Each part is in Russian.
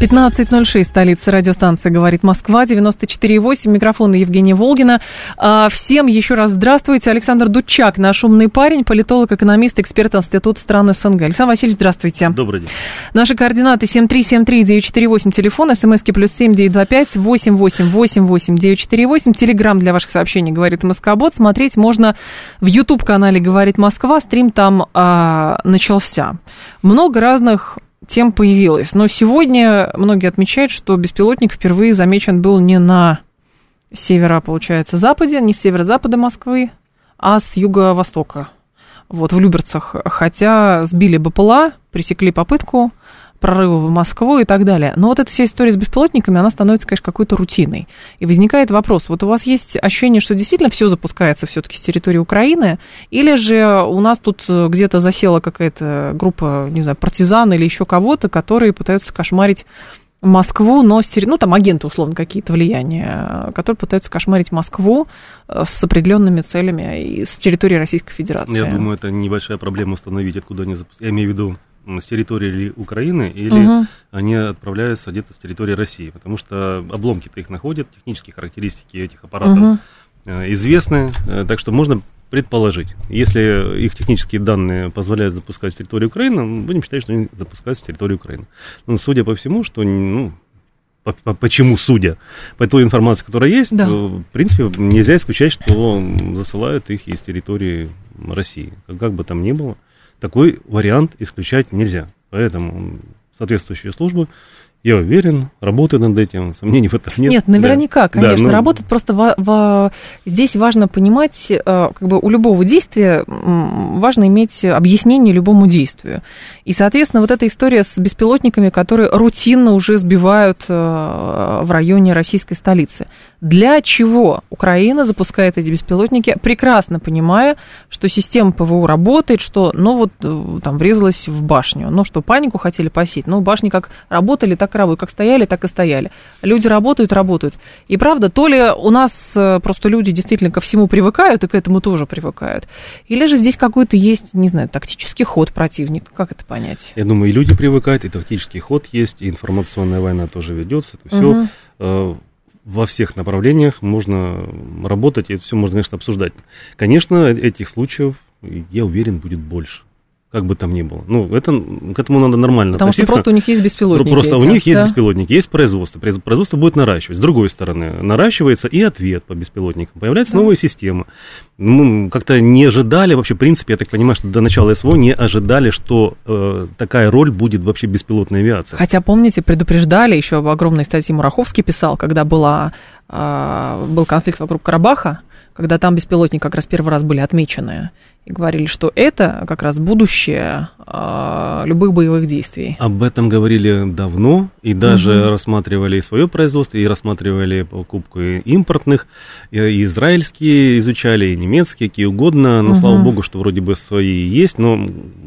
15.06, столица радиостанции «Говорит Москва», 94.8, микрофон Евгения Волгина. А, всем еще раз здравствуйте. Александр Дудчак, наш умный парень, политолог, экономист, эксперт Института стран СНГ. Александр Васильевич, здравствуйте. Добрый день. Наши координаты 7373948, телефон, смски плюс 7925 888 948, телеграмм для ваших сообщений «Говорит Москобот». Смотреть можно в YouTube-канале «Говорит Москва», стрим там а, начался. Много разных тем появилось. Но сегодня многие отмечают, что беспилотник впервые замечен был не на севера, получается, западе, не с северо-запада Москвы, а с юго-востока, вот, в Люберцах. Хотя сбили БПЛА, пресекли попытку, прорывы в Москву и так далее. Но вот эта вся история с беспилотниками, она становится, конечно, какой-то рутиной. И возникает вопрос, вот у вас есть ощущение, что действительно все запускается все-таки с территории Украины, или же у нас тут где-то засела какая-то группа, не знаю, партизан или еще кого-то, которые пытаются кошмарить Москву, но ну там агенты условно какие-то влияния, которые пытаются кошмарить Москву э, с определенными целями и с территории Российской Федерации. Я думаю, это небольшая проблема установить, откуда они запускают. Я имею в виду с территории Украины или угу. они отправляются где-то с территории России, потому что обломки-то их находят, технические характеристики этих аппаратов угу. известны, э, так что можно предположить. Если их технические данные позволяют запускать с территории Украины, будем считать, что они запускают с территории Украины. Но судя по всему, что ну, почему судя по той информации, которая есть, да. в принципе, нельзя исключать, что засылают их из территории России. Как бы там ни было такой вариант исключать нельзя. Поэтому соответствующие службы я уверен, работают над этим, сомнений в этом нет. Нет, наверняка, да. конечно, да, ну... работают. Просто в, в, здесь важно понимать, э, как бы у любого действия важно иметь объяснение любому действию. И, соответственно, вот эта история с беспилотниками, которые рутинно уже сбивают э, в районе российской столицы. Для чего Украина запускает эти беспилотники, прекрасно понимая, что система ПВО работает, что, ну вот, э, там, врезалась в башню. Ну что, панику хотели посеять? Ну, башни как работали, так работают. Как стояли, так и стояли. Люди работают, работают. И правда, то ли у нас э, просто люди действительно ко всему привыкают, и к этому тоже привыкают, или же здесь какой-то есть, не знаю, тактический ход противника. Как это понять? Я думаю, и люди привыкают, и тактический ход есть, и информационная война тоже ведется. Это все угу э, во всех направлениях можно работать, и это все можно, конечно, обсуждать. Конечно, этих случаев, я уверен, будет больше как бы там ни было. Ну, это, к этому надо нормально Потому относиться. что просто у них есть беспилотники. Просто у них есть да? беспилотники, есть производство. Производство будет наращивать. С другой стороны, наращивается и ответ по беспилотникам. Появляется да. новая система. Мы как-то не ожидали, вообще, в принципе, я так понимаю, что до начала СВО не ожидали, что э, такая роль будет вообще беспилотной авиации. Хотя, помните, предупреждали, еще об огромной статье Мураховский писал, когда была, э, был конфликт вокруг Карабаха, когда там беспилотники как раз первый раз были отмечены и говорили, что это как раз будущее э, любых боевых действий. Об этом говорили давно, и даже угу. рассматривали свое производство, и рассматривали покупку импортных, и израильские изучали, и немецкие, какие угодно, но угу. слава богу, что вроде бы свои есть, но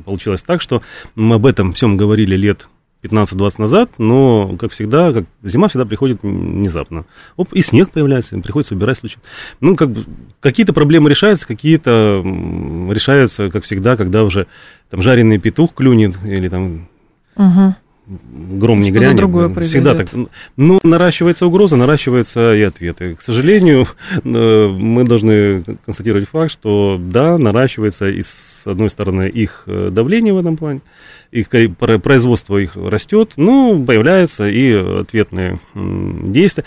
получилось так, что мы об этом всем говорили лет 15-20 назад, но, как всегда, как зима всегда приходит внезапно. Оп, и снег появляется, приходится убирать случай. Ну, как бы, какие-то проблемы решаются, какие-то решаются, как всегда, когда уже там жареный петух клюнет, или там угу. Гром не грянет. другое Всегда так. Ну, наращивается угроза, наращивается и ответы. К сожалению, э, мы должны констатировать факт, что да, наращивается и с одной стороны их э, давление в этом плане, их производство их растет, ну, появляются и ответные действия.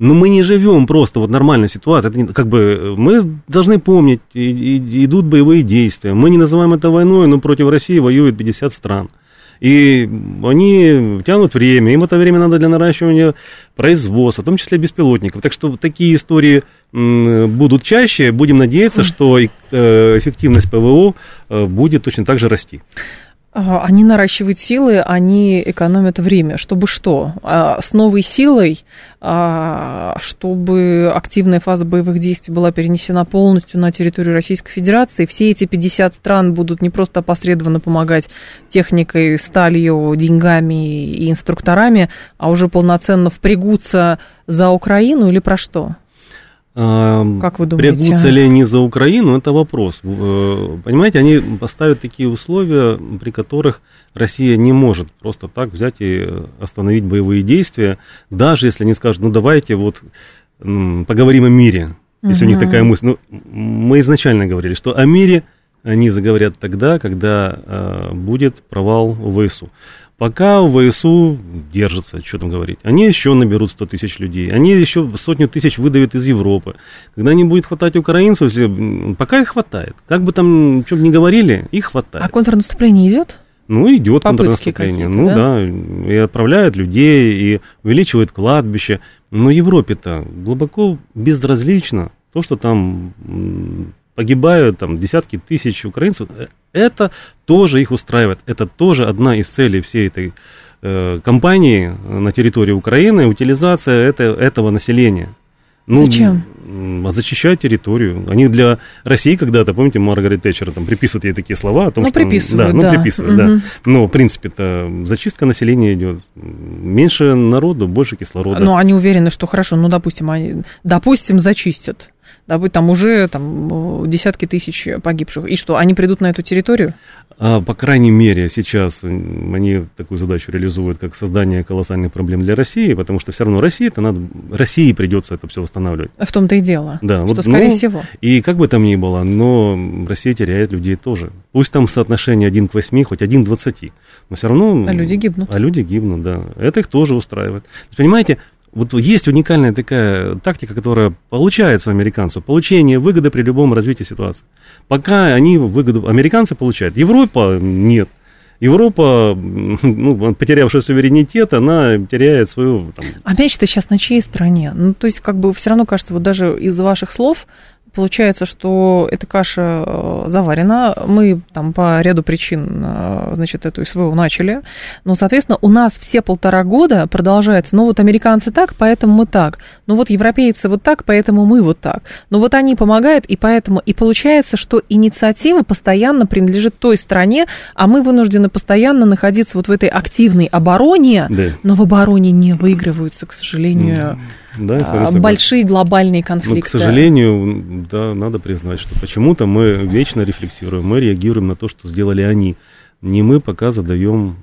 Но мы не живем просто вот нормальной ситуации. Это не, как бы мы должны помнить, и, и, идут боевые действия. Мы не называем это войной, но против России воюют 50 стран. И они тянут время, им это время надо для наращивания производства, в том числе беспилотников. Так что такие истории будут чаще. Будем надеяться, что э, эффективность ПВО э, будет точно так же расти. Они наращивают силы, они экономят время. Чтобы что? А, с новой силой, а, чтобы активная фаза боевых действий была перенесена полностью на территорию Российской Федерации, все эти 50 стран будут не просто опосредованно помогать техникой, сталью, деньгами и инструкторами, а уже полноценно впрягутся за Украину или про что? Как вы думаете? Прягутся ли они за Украину, это вопрос. Э, понимаете, они поставят такие условия, при которых Россия не может просто так взять и остановить боевые действия, даже если они скажут, ну давайте вот поговорим о мире, если угу. у них такая мысль. Ну, мы изначально говорили, что о мире они заговорят тогда, когда э, будет провал ВСУ. Пока ВСУ держится, что там говорить. Они еще наберут 100 тысяч людей. Они еще сотню тысяч выдавят из Европы. Когда не будет хватать украинцев, пока их хватает. Как бы там, что бы ни говорили, их хватает. А контрнаступление идет? Ну, идет Попытки контрнаступление. Ну, да? да, и отправляют людей, и увеличивают кладбище. Но Европе-то глубоко безразлично то, что там погибают там десятки тысяч украинцев, это тоже их устраивает. Это тоже одна из целей всей этой э, кампании на территории Украины, утилизация это, этого населения. Ну, Зачем? А зачищать территорию. Они для России когда-то, помните, Маргарет Тэтчер там приписывают ей такие слова о том, ну, что... Приписывают, да, ну, приписывают, угу. да. Но, в принципе-то, зачистка населения идет. Меньше народу, больше кислорода. Ну, они уверены, что хорошо, ну, допустим, они, допустим, зачистят да, будет там уже там, десятки тысяч погибших. И что, они придут на эту территорию? А, по крайней мере, сейчас они такую задачу реализуют, как создание колоссальных проблем для России, потому что все равно России это надо, России придется это все восстанавливать. В том-то и дело. Да, что вот, скорее ну, всего. И как бы там ни было, но Россия теряет людей тоже. Пусть там соотношение 1 к 8, хоть 1 к 20, но все равно... А люди гибнут. А люди гибнут, да. Это их тоже устраивает. Понимаете, вот есть уникальная такая тактика, которая получается у американцев. Получение выгоды при любом развитии ситуации. Пока они выгоду американцы получают, Европа нет. Европа, ну, потерявшая суверенитет, она теряет свою... Там... А мяч-то сейчас на чьей стороне? Ну, то есть, как бы все равно кажется, вот даже из ваших слов получается, что эта каша э, заварена. Мы там по ряду причин, э, значит, эту СВО начали. Но, соответственно, у нас все полтора года продолжается. Ну, вот американцы так, поэтому мы так. Ну, вот европейцы вот так, поэтому мы вот так. Ну, вот они помогают, и поэтому... И получается, что инициатива постоянно принадлежит той стране, а мы вынуждены постоянно находиться вот в этой активной обороне, да. но в обороне не выигрываются, к сожалению. Mm да, а, большие глобальные конфликты. Но, к сожалению, да, надо признать, что почему-то мы вечно рефлексируем, мы реагируем на то, что сделали они. Не мы пока задаем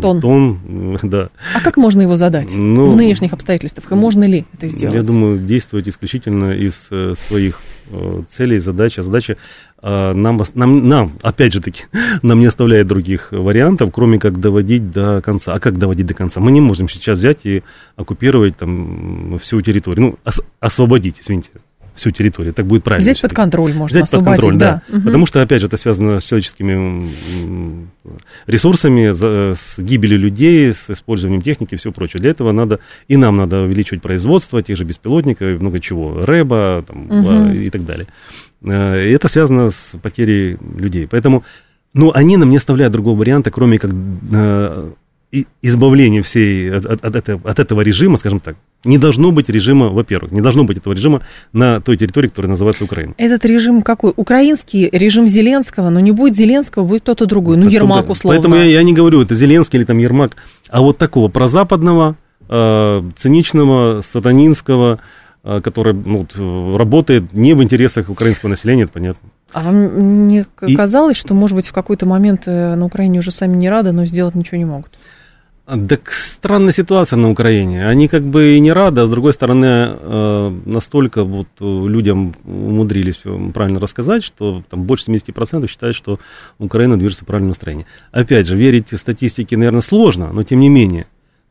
тон. тон да. А как можно его задать ну, в нынешних обстоятельствах? И можно ли это сделать? Я думаю, действовать исключительно из э, своих э, целей, задач. А задача э, нам, нам, нам, опять же таки, нам не оставляет других вариантов, кроме как доводить до конца. А как доводить до конца? Мы не можем сейчас взять и оккупировать там всю территорию. Ну, ос- освободить, извините, всю территорию. Так будет правильно. Взять под контроль можно Взять под контроль, да. да. Угу. Потому что, опять же, это связано с человеческими ресурсами, с гибелью людей, с использованием техники и все прочее. Для этого надо, и нам надо увеличивать производство тех же беспилотников, много чего, рэба там, угу. и так далее. Э, и это связано с потерей людей. Поэтому, ну, они нам не оставляют другого варианта, кроме как э, избавление всей от, от, от, этого, от этого режима, скажем так, не должно быть режима, во-первых, не должно быть этого режима на той территории, которая называется Украина. Этот режим какой? Украинский режим Зеленского, но не будет Зеленского, будет кто-то другой, ну, так Ермак условно. Поэтому я, я не говорю, это Зеленский или там Ермак, а вот такого прозападного, э, циничного, сатанинского, который ну, вот, работает не в интересах украинского населения, это понятно. А вам не казалось, И... что, может быть, в какой-то момент э, на Украине уже сами не рады, но сделать ничего не могут? Так странная ситуация на Украине. Они как бы и не рады, а с другой стороны э, настолько вот людям умудрились правильно рассказать, что там больше 70% считают, что Украина движется в правильном настроении. Опять же, верить статистике, наверное, сложно, но тем не менее.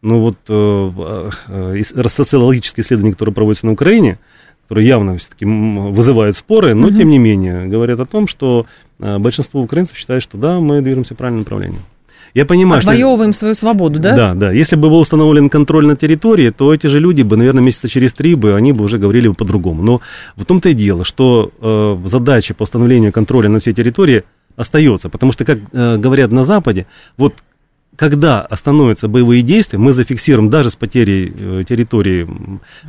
Ну вот э, э, социологические исследования, которые проводятся на Украине, которые явно все-таки вызывают споры, но угу. тем не менее говорят о том, что большинство украинцев считает, что да, мы движемся в правильном направлении. Я понимаю, Отвоевываем что... свою свободу, да? Да, да. Если бы был установлен контроль на территории, то эти же люди бы, наверное, месяца через три бы, они бы уже говорили бы по-другому. Но в том-то и дело, что э, задача по установлению контроля на всей территории остается. Потому что, как э, говорят на Западе, вот когда остановятся боевые действия, мы зафиксируем даже с потерей э, территории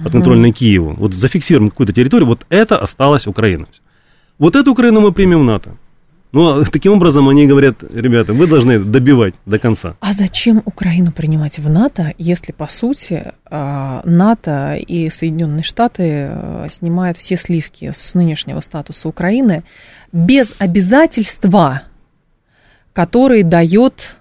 подконтрольной Киеву, вот зафиксируем какую-то территорию, вот это осталась Украина. Вот эту Украину мы примем в НАТО. Ну, а таким образом они говорят, ребята, вы должны добивать до конца. А зачем Украину принимать в НАТО, если, по сути, а, НАТО и Соединенные Штаты а, снимают все сливки с нынешнего статуса Украины без обязательства, которые дает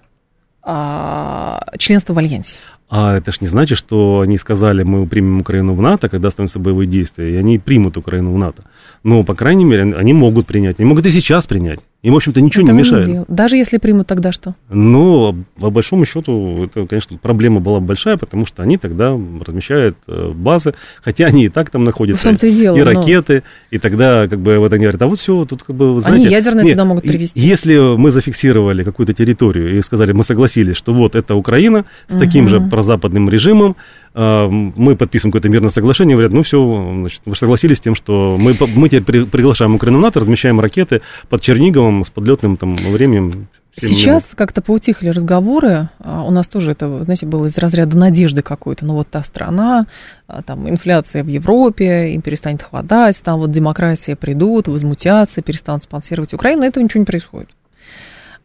членство в Альянсе? А это ж не значит, что они сказали, мы примем Украину в НАТО, когда останутся боевые действия, и они примут Украину в НАТО. Но, по крайней мере, они могут принять. Они могут и сейчас принять. Им, в общем-то, ничего Этого не мешает. Не Даже если примут, тогда что? Ну, по большому счету, это, конечно, проблема была большая, потому что они тогда размещают э, базы, хотя они и так там находятся. Ну, и, дело, и ракеты, но... и тогда, как бы, вот они говорят, а вот все, тут, как бы, знаете... Они ядерные нет, туда могут привезти. Если мы зафиксировали какую-то территорию и сказали, мы согласились, что вот это Украина с угу. таким же прозападным режимом, а, мы подписываем какое-то мирное соглашение, говорят, ну все, значит, вы согласились с тем, что мы, мы теперь приглашаем Украину в НАТО, размещаем ракеты под Черниговым с подлетным там временем. Сейчас как-то поутихли разговоры. А, у нас тоже это, знаете, было из разряда надежды какой-то. Ну вот та страна, а, там инфляция в Европе, им перестанет хватать, там вот демократия придут, возмутятся, перестанут спонсировать Украину. Этого ничего не происходит.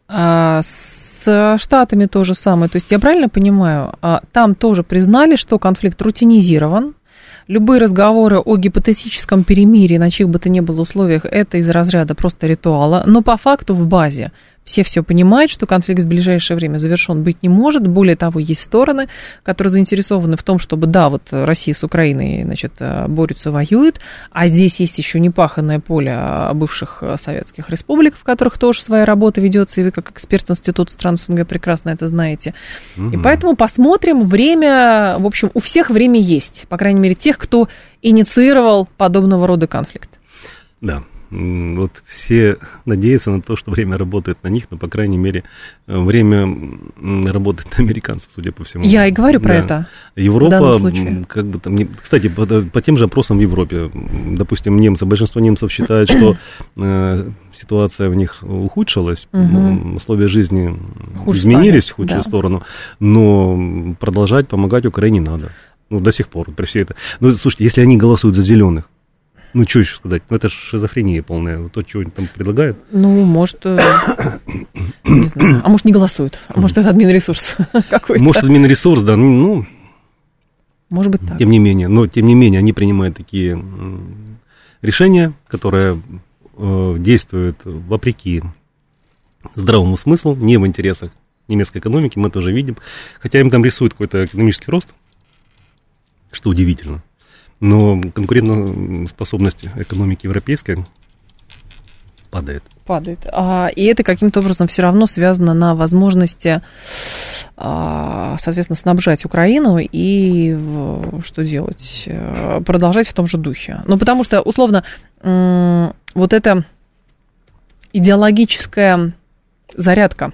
А с с Штатами то же самое. То есть я правильно понимаю, а, там тоже признали, что конфликт рутинизирован, любые разговоры о гипотетическом перемирии на чьих бы то ни было условиях, это из разряда просто ритуала, но по факту в базе все все понимают, что конфликт в ближайшее время завершен быть не может. Более того, есть стороны, которые заинтересованы в том, чтобы, да, вот Россия с Украиной, значит, борются, воюют, а здесь есть еще непаханное поле бывших советских республик, в которых тоже своя работа ведется, и вы как эксперт Института стран СНГ прекрасно это знаете. Угу. И поэтому посмотрим, время, в общем, у всех время есть, по крайней мере, тех, кто инициировал подобного рода конфликт. Да вот все надеются на то, что время работает на них, но, по крайней мере, время работает на американцев, судя по всему. Я и говорю про да. это. Европа, как бы там, кстати, по, по тем же опросам в Европе, допустим, немцы, большинство немцев считают, что э, ситуация в них ухудшилась, угу. условия жизни Хуже изменились стали. в худшую да. сторону, но продолжать помогать Украине надо. Ну, до сих пор, при всей это. Ну, слушайте, если они голосуют за зеленых, ну, что еще сказать? Ну, это же шизофрения полная. То, что они там предлагают. Ну, может, э, не знаю. А может, не голосуют. А может, это админресурс какой-то. Может, админресурс, да. Ну, ну, может быть так. Тем не менее, но тем не менее, они принимают такие решения, которые э, действуют вопреки здравому смыслу, не в интересах немецкой экономики, мы тоже видим. Хотя им там рисуют какой-то экономический рост, что удивительно но конкурентоспособность экономики европейской падает. Падает. А, и это каким-то образом все равно связано на возможности, а, соответственно, снабжать Украину и что делать? Э, продолжать в том же духе. Ну, потому что, условно, вот эта идеологическая зарядка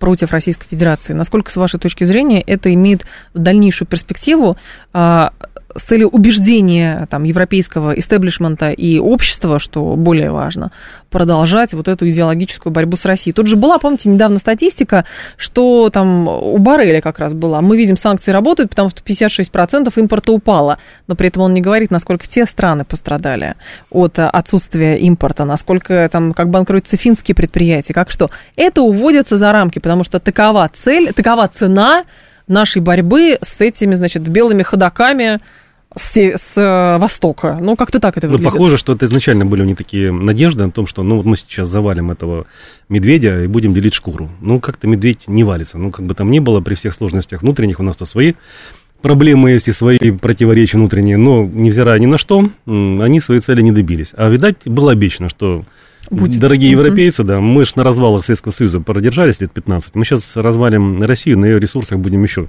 против Российской Федерации. Насколько, с вашей точки зрения, это имеет дальнейшую перспективу а, с целью убеждения там, европейского истеблишмента и общества, что более важно, продолжать вот эту идеологическую борьбу с Россией. Тут же была, помните, недавно статистика, что там у Барреля как раз была. Мы видим, санкции работают, потому что 56% импорта упало, но при этом он не говорит, насколько те страны пострадали от отсутствия импорта, насколько там как банкротятся финские предприятия, как что. Это уводится за рамки, потому что такова цель, такова цена нашей борьбы с этими, значит, белыми ходаками, с, с э, востока. Ну, как-то так это ну, выглядит. Ну, похоже, что это изначально были у них такие надежды на том, что, ну, вот мы сейчас завалим этого медведя и будем делить шкуру. Ну, как-то медведь не валится. Ну, как бы там ни было, при всех сложностях внутренних у нас-то свои проблемы есть и свои противоречия внутренние, но, невзирая ни на что, они свои цели не добились. А, видать, было обещано, что Будет. Дорогие европейцы, да, мы же на развалах Советского Союза продержались лет 15. Мы сейчас развалим Россию, на ее ресурсах будем еще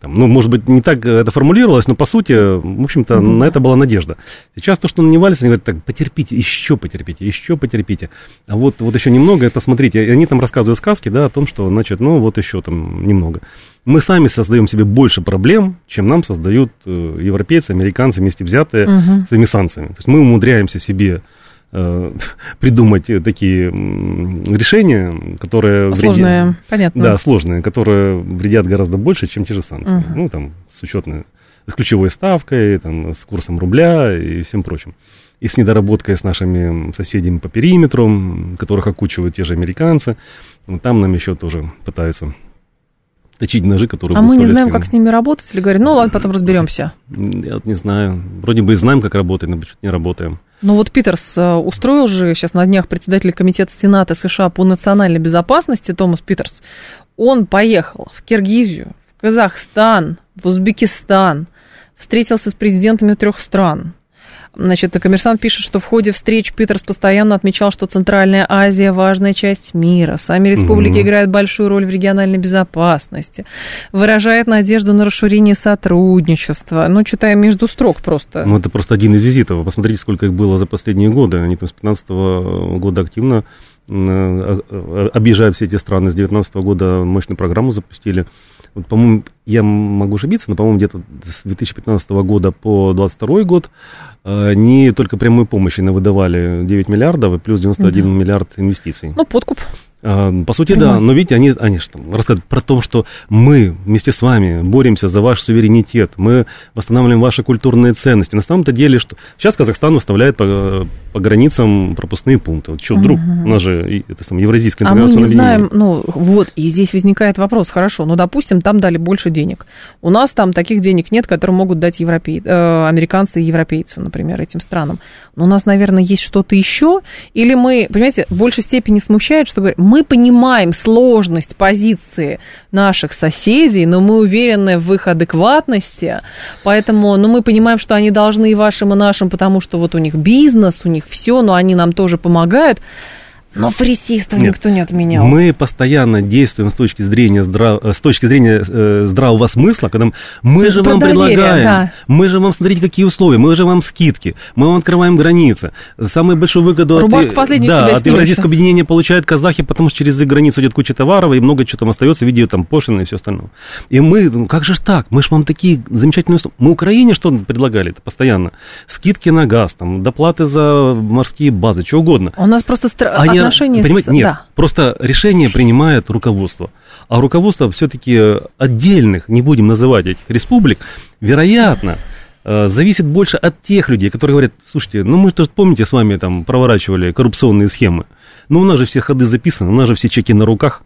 там, ну, может быть, не так это формулировалось, но по сути, в общем-то, mm-hmm. на это была надежда. Сейчас то, что валится, они говорят, так, потерпите, еще потерпите, еще потерпите. А вот, вот еще немного, это смотрите, они там рассказывают сказки, да, о том, что, значит, ну, вот еще там немного. Мы сами создаем себе больше проблем, чем нам создают э, европейцы, американцы вместе взятые mm-hmm. своими санкциями. То есть мы умудряемся себе придумать такие решения, которые... Сложные, вредят, понятно. Да, сложные, которые вредят гораздо больше, чем те же санкции. Угу. Ну, там, с учетной, с ключевой ставкой, там, с курсом рубля и всем прочим. И с недоработкой с нашими соседями по периметру, которых окучивают те же американцы. Там нам еще тоже пытаются точить ножи, которые... А мы не знаем, как с ними работать, или говорят, ну ладно, потом разберемся. Я вот не знаю. Вроде бы и знаем, как работать, но почему-то не работаем. Ну вот Питерс э, устроил же сейчас на днях председатель комитета Сената США по национальной безопасности Томас Питерс. Он поехал в Киргизию, в Казахстан, в Узбекистан, встретился с президентами трех стран, Значит, коммерсант пишет, что в ходе встреч Питерс постоянно отмечал, что Центральная Азия – важная часть мира. Сами республики mm-hmm. играют большую роль в региональной безопасности. Выражает надежду на расширение сотрудничества. Ну, читаем между строк просто. Ну, это просто один из визитов. Посмотрите, сколько их было за последние годы. Они там с 15 года активно э, объезжают все эти страны. С 19 года мощную программу запустили. Вот, по-моему, я могу ошибиться, но, по-моему, где-то с 2015 года по 2022 год э, не только прямой помощи выдавали 9 миллиардов и плюс 91 угу. миллиард инвестиций. Ну, подкуп. А, по сути, Прямой. да, но видите, они, они же там рассказывают про то, что мы вместе с вами боремся за ваш суверенитет, мы восстанавливаем ваши культурные ценности. На самом-то деле, что сейчас Казахстан выставляет по, по границам пропускные пункты. Вот что, вдруг, угу. у нас же это самое евразийское А мы не знаем, ну вот, и здесь возникает вопрос, хорошо, ну, допустим, там дали больше денег. У нас там таких денег нет, которые могут дать европей, э, американцы и европейцы, например, этим странам. Но у нас, наверное, есть что-то еще, или мы, понимаете, в большей степени смущает, чтобы мы понимаем сложность позиции наших соседей, но мы уверены в их адекватности, поэтому, ну, мы понимаем, что они должны и вашим, и нашим, потому что вот у них бизнес, у них все, но они нам тоже помогают. Но фарисистов Нет, никто не отменял. Мы постоянно действуем с точки зрения, здрав... Э, с точки зрения э, здравого смысла, когда мы же Про вам доверие, предлагаем, да. мы же вам, смотрите, какие условия, мы же вам скидки, мы вам открываем границы. Самую большую выгоду Рубашку от, да, от Евразийского объединения получают казахи, потому что через их границу идет куча товаров, и много чего там остается в виде там пошлины и все остальное. И мы, ну как же так, мы же вам такие замечательные условия. Мы Украине что предлагали это постоянно? Скидки на газ, там, доплаты за морские базы, что угодно. У нас просто... Стра... Они отношения понимаете, с... Нет, да. просто решение принимает руководство. А руководство все-таки отдельных, не будем называть этих республик, вероятно, э, зависит больше от тех людей, которые говорят, слушайте, ну мы же помните, с вами там проворачивали коррупционные схемы. Ну у нас же все ходы записаны, у нас же все чеки на руках.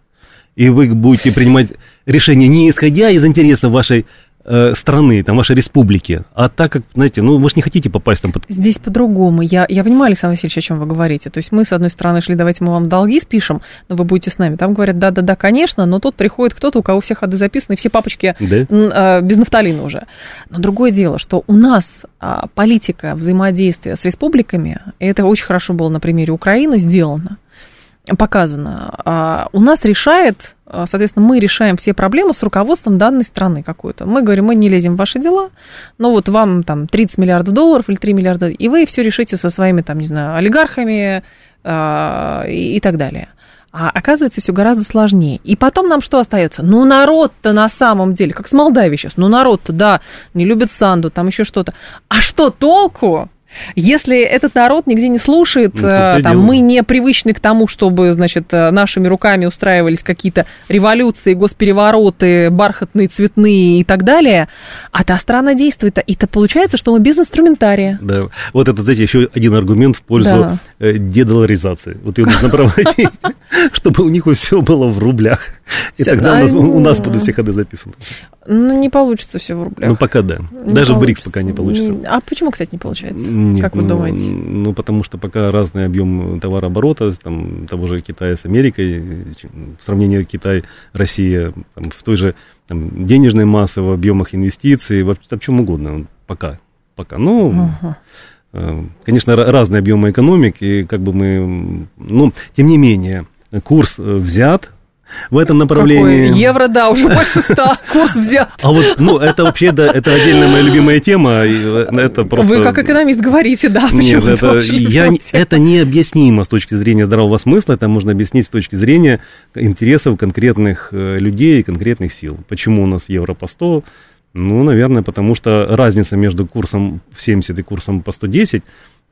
И вы будете принимать решение не исходя из интересов вашей Э, страны, там, вашей республики, а так как, знаете, ну, вы же не хотите попасть там под... Здесь по-другому. Я, я понимаю, Александр Васильевич, о чем вы говорите. То есть мы, с одной стороны, шли, давайте мы вам долги спишем, но вы будете с нами. Там говорят, да-да-да, конечно, но тут приходит кто-то, у кого все ходы записаны, все папочки да? э, без нафталина уже. Но другое дело, что у нас э, политика взаимодействия с республиками, и это очень хорошо было на примере Украины сделано, показано. А у нас решает, а, соответственно, мы решаем все проблемы с руководством данной страны какой-то. Мы говорим, мы не лезем в ваши дела, но вот вам там 30 миллиардов долларов или 3 миллиарда, и вы все решите со своими, там, не знаю, олигархами а, и, и так далее. А оказывается, все гораздо сложнее. И потом нам что остается? Ну, народ-то на самом деле, как с Молдавией сейчас, ну, народ-то, да, не любит Санду, там еще что-то. А что толку? Если этот народ нигде не слушает, ну, э, там, мы не привычны к тому, чтобы, значит, э, нашими руками устраивались какие-то революции, госперевороты, бархатные, цветные и так далее, а та страна действует. И то получается, что мы без инструментария. Да, вот это, знаете, еще один аргумент в пользу да. Э, дедоларизации. Вот ее нужно проводить, чтобы у них все было в рублях. И тогда у нас будут все ходы записаны. Ну, не получится все в рублях. Ну, пока да. Не Даже получится. в БРИКС пока не получится. А почему, кстати, не получается? Нет, как вы ну, думаете? Ну, потому что пока разный объем товарооборота, там, того же Китая с Америкой, в сравнении Китай-Россия, в той же там, денежной массы, в объемах инвестиций, в, в чем угодно. Пока. Пока. Ну, угу. конечно, разные объемы экономики, как бы мы... Ну, тем не менее, курс э, взят, в этом направлении. Какой? Евро, да, уже больше ста, курс взят. А вот, ну, это вообще, да, это отдельная моя любимая тема, э, это просто... Вы как экономист говорите, да, почему Нет, это, я, это необъяснимо с точки зрения здравого смысла, это можно объяснить с точки зрения интересов конкретных э, людей и конкретных сил. Почему у нас евро по 100? Ну, наверное, потому что разница между курсом в 70 и курсом по 110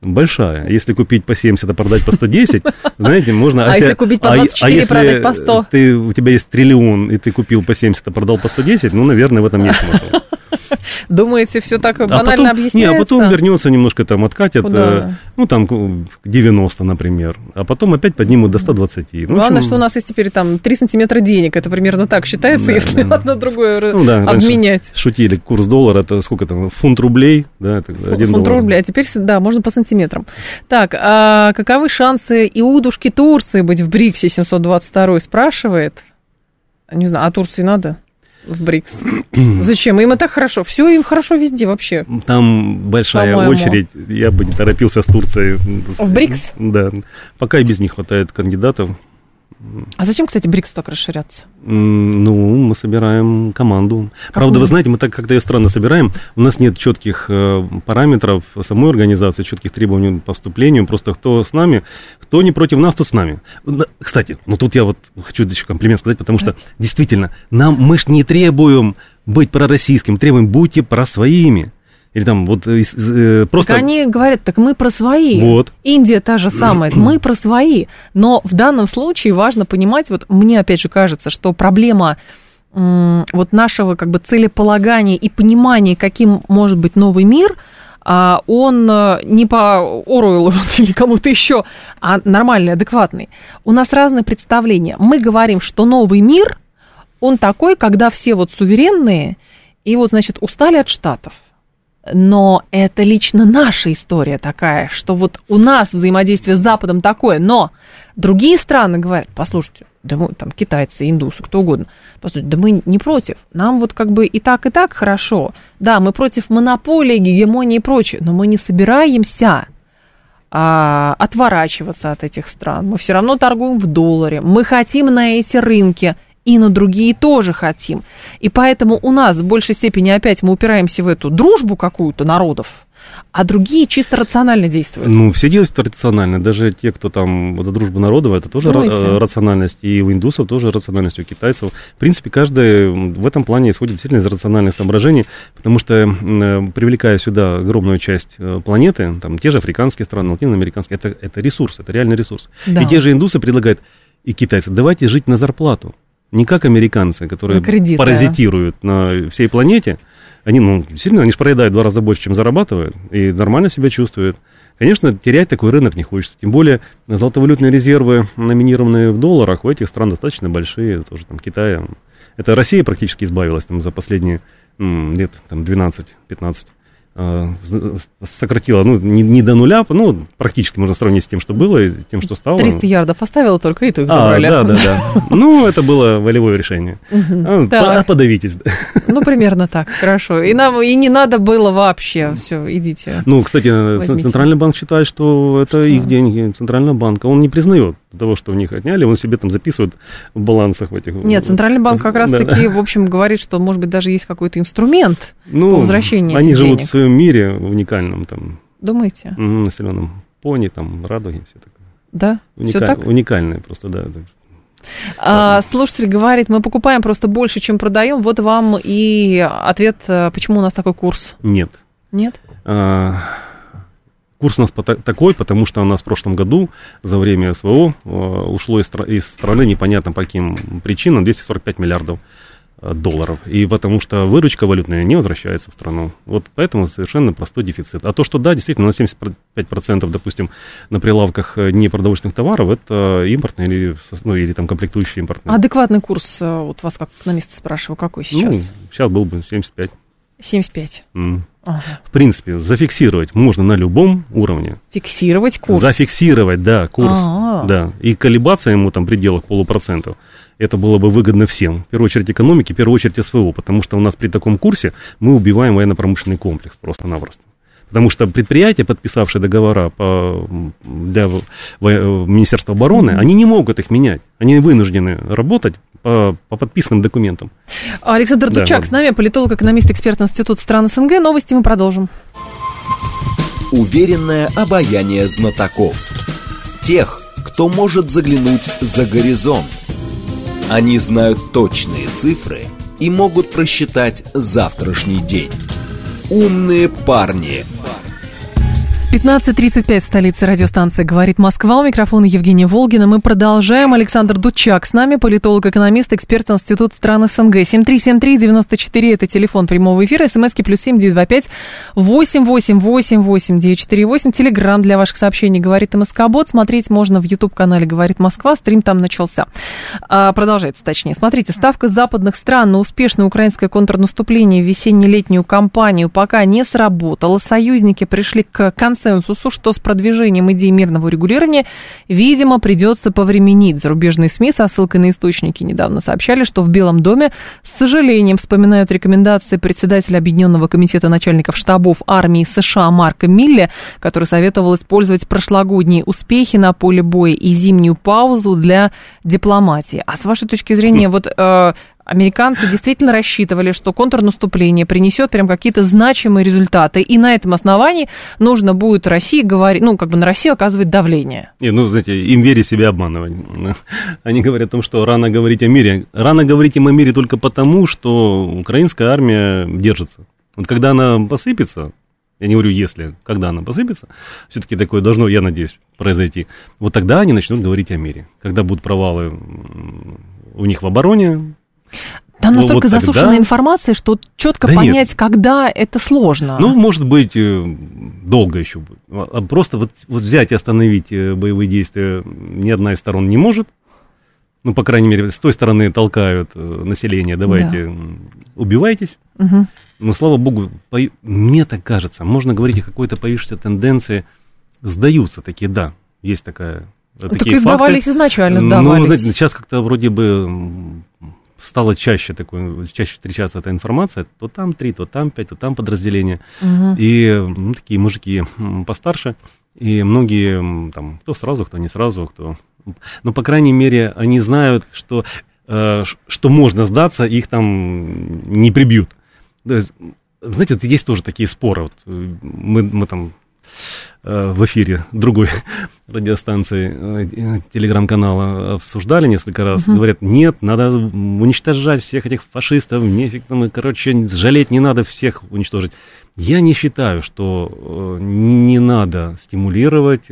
большая. Если купить по 70, а продать по 110, знаете, можно... А если купить по 24 и продать по 100? Ты, у тебя есть триллион, и ты купил по 70, а продал по 110, ну, наверное, в этом есть смысл. Думаете, все так банально а потом, объясняется? Не, а потом вернется, немножко там откатят, э, ну, там, к 90, например, а потом опять поднимут до 120. Ну, Главное, общем... что у нас есть теперь там 3 сантиметра денег, это примерно так считается, да, если да. одно другое ну, да, обменять. Шутили, курс доллара, это сколько там, фунт рублей, да, это Фу, Фунт доллар. рублей, а теперь, да, можно по сантиметрам. Так, а каковы шансы Иудушки Турции быть в БРИКСе 722 спрашивает? Не знаю, а Турции надо? в БРИКС. Зачем? Им это хорошо. Все им хорошо везде вообще. Там большая очередь. Я бы не торопился с Турцией. В БРИКС? Да. Пока и без них хватает кандидатов. А зачем, кстати, БРИКС так расширяться? Ну, мы собираем команду. Какую? Правда, вы знаете, мы так как-то ее странно собираем. У нас нет четких э, параметров самой организации, четких требований по вступлению. Просто кто с нами, кто не против нас, то с нами. Кстати, ну тут я вот хочу еще комплимент сказать, потому что действительно, нам мы ж не требуем быть пророссийским, требуем будьте про своими. Или там вот э, э, просто... Так они говорят, так мы про свои. Вот. Индия та же самая, мы про свои. Но в данном случае важно понимать, вот мне опять же кажется, что проблема вот нашего как бы целеполагания и понимания, каким может быть новый мир, а он э, не по Оруэллу или кому-то еще, а нормальный, адекватный. У нас разные представления. Мы говорим, что новый мир, он такой, когда все вот суверенные и вот, значит, устали от штатов но это лично наша история такая, что вот у нас взаимодействие с Западом такое, но другие страны говорят, послушайте, да мы там китайцы, индусы, кто угодно, послушайте, да мы не против, нам вот как бы и так, и так хорошо, да, мы против монополии, гегемонии и прочее, но мы не собираемся а, отворачиваться от этих стран, мы все равно торгуем в долларе, мы хотим на эти рынки, и на другие тоже хотим. И поэтому у нас в большей степени опять мы упираемся в эту дружбу какую-то народов, а другие чисто рационально действуют. Ну, все действуют рационально. Даже те, кто там за дружбу народов, это тоже Думаете? рациональность. И у индусов тоже рациональность, у китайцев. В принципе, каждый в этом плане исходит действительно из рациональных соображений, потому что, э, привлекая сюда огромную часть э, планеты, там те же африканские страны, латиноамериканские, это, это ресурс, это реальный ресурс. Да. И те же индусы предлагают, и китайцы, давайте жить на зарплату не как американцы, которые на кредит, паразитируют да. на всей планете. Они, ну, сильно, они же проедают в два раза больше, чем зарабатывают, и нормально себя чувствуют. Конечно, терять такой рынок не хочется. Тем более, золотовалютные резервы, номинированные в долларах, у этих стран достаточно большие, тоже там Китая. Это Россия практически избавилась там, за последние м, лет там, 12-15. Э, сократила, ну, не, не до нуля, ну, практически можно сравнить с тем, что было, и тем, что стало. 300 ярдов оставила только, и то их забрали. А, да, да, да. Ну, это было волевое решение. А, подавитесь. Ну, примерно так, хорошо. И нам и не надо было вообще, все, идите. Ну, кстати, Центральный банк считает, что это их деньги, Центрального банка. Он не признает того, что у них отняли, он себе там записывает в балансах в этих. Нет, Центральный банк как раз-таки, в общем, говорит, что, может быть, даже есть какой-то инструмент ну, по возвращению они живут в своем мире уникальном там. Думаете? Населенном пони, там, радуги, все такое. Да? Уникаль... Все так? Уникальное просто, да. А, слушатель говорит, мы покупаем просто больше, чем продаем. Вот вам и ответ, э, почему у нас такой курс. Нет. Нет? А, Курс у нас такой, потому что у нас в прошлом году за время СВО э, ушло из, из страны непонятно по каким причинам 245 миллиардов э, долларов. И потому что выручка валютная не возвращается в страну. Вот поэтому совершенно простой дефицит. А то, что да, действительно, на 75%, допустим, на прилавках э, непродовольственных товаров, это импортные или, ну, или там комплектующие импортные. Адекватный курс, вот вас как на место спрашиваю, какой сейчас? Ну, сейчас был бы 75. 75. Mm. Ага. В принципе, зафиксировать можно на любом уровне. Фиксировать курс? Зафиксировать, да, курс. А-а-а. Да. И колебаться ему там в пределах полупроцентов. Это было бы выгодно всем. В первую очередь экономике, в первую очередь СВО. Потому что у нас при таком курсе мы убиваем военно-промышленный комплекс просто-напросто. Потому что предприятия, подписавшие договора по, для Министерства обороны, mm-hmm. они не могут их менять. Они вынуждены работать по, по подписанным документам. Александр да, Дучак ладно. с нами, политолог, экономист, эксперт Института стран СНГ. Новости мы продолжим. Уверенное обаяние знатоков. Тех, кто может заглянуть за горизонт. Они знают точные цифры и могут просчитать завтрашний день. Умные парни. 15.35 в столице радиостанции «Говорит Москва». У микрофона Евгения Волгина. Мы продолжаем. Александр Дучак с нами, политолог-экономист, эксперт Института стран СНГ. 7373-94 – это телефон прямого эфира. СМСки плюс 7925 888 948. Телеграмм для ваших сообщений «Говорит МСК-бот». Смотреть можно в YouTube-канале «Говорит Москва». Стрим там начался. А, продолжается, точнее. Смотрите, ставка западных стран на успешное украинское контрнаступление в весенне-летнюю кампанию пока не сработала. Союзники пришли к концу консенсусу, что с продвижением идеи мирного урегулирования, видимо, придется повременить. Зарубежные СМИ со ссылкой на источники недавно сообщали, что в Белом доме с сожалением вспоминают рекомендации председателя Объединенного комитета начальников штабов армии США Марка Милля, который советовал использовать прошлогодние успехи на поле боя и зимнюю паузу для дипломатии. А с вашей точки зрения, вот э, Американцы действительно рассчитывали, что контрнаступление принесет прям какие-то значимые результаты, и на этом основании нужно будет России говорить, ну, как бы на Россию оказывать давление. Не, ну, знаете, им верить себя обманывать. Они говорят о том, что рано говорить о мире. Рано говорить им о мире только потому, что украинская армия держится. Вот когда она посыпется, я не говорю если, когда она посыпется, все-таки такое должно, я надеюсь, произойти, вот тогда они начнут говорить о мире. Когда будут провалы у них в обороне, там настолько вот засушенная тогда... информация, что четко да понять, нет. когда это сложно. Ну, может быть, э, долго еще будет. А, просто вот, вот взять и остановить э, боевые действия ни одна из сторон не может. Ну, по крайней мере, с той стороны толкают э, население, давайте да. убивайтесь. Угу. Но, слава богу, по... мне так кажется, можно говорить о какой-то появившейся тенденции. Сдаются такие, да, есть такая ну, такие так и сдавались факты. изначально, сдавались. Ну, знаете, сейчас как-то вроде бы стало чаще такой, чаще встречаться эта информация, то там три, то там пять, то там подразделения. Угу. И ну, такие мужики постарше, и многие там, кто сразу, кто не сразу, кто... Но, по крайней мере, они знают, что, э, что можно сдаться, их там не прибьют. Знаете, есть тоже такие споры. Вот э, мы, мы там в эфире другой радиостанции, э, телеграм-канала обсуждали несколько раз. Угу. Говорят, нет, надо уничтожать всех этих фашистов, нефиг там, короче, жалеть не надо всех уничтожить. Я не считаю, что э, не надо стимулировать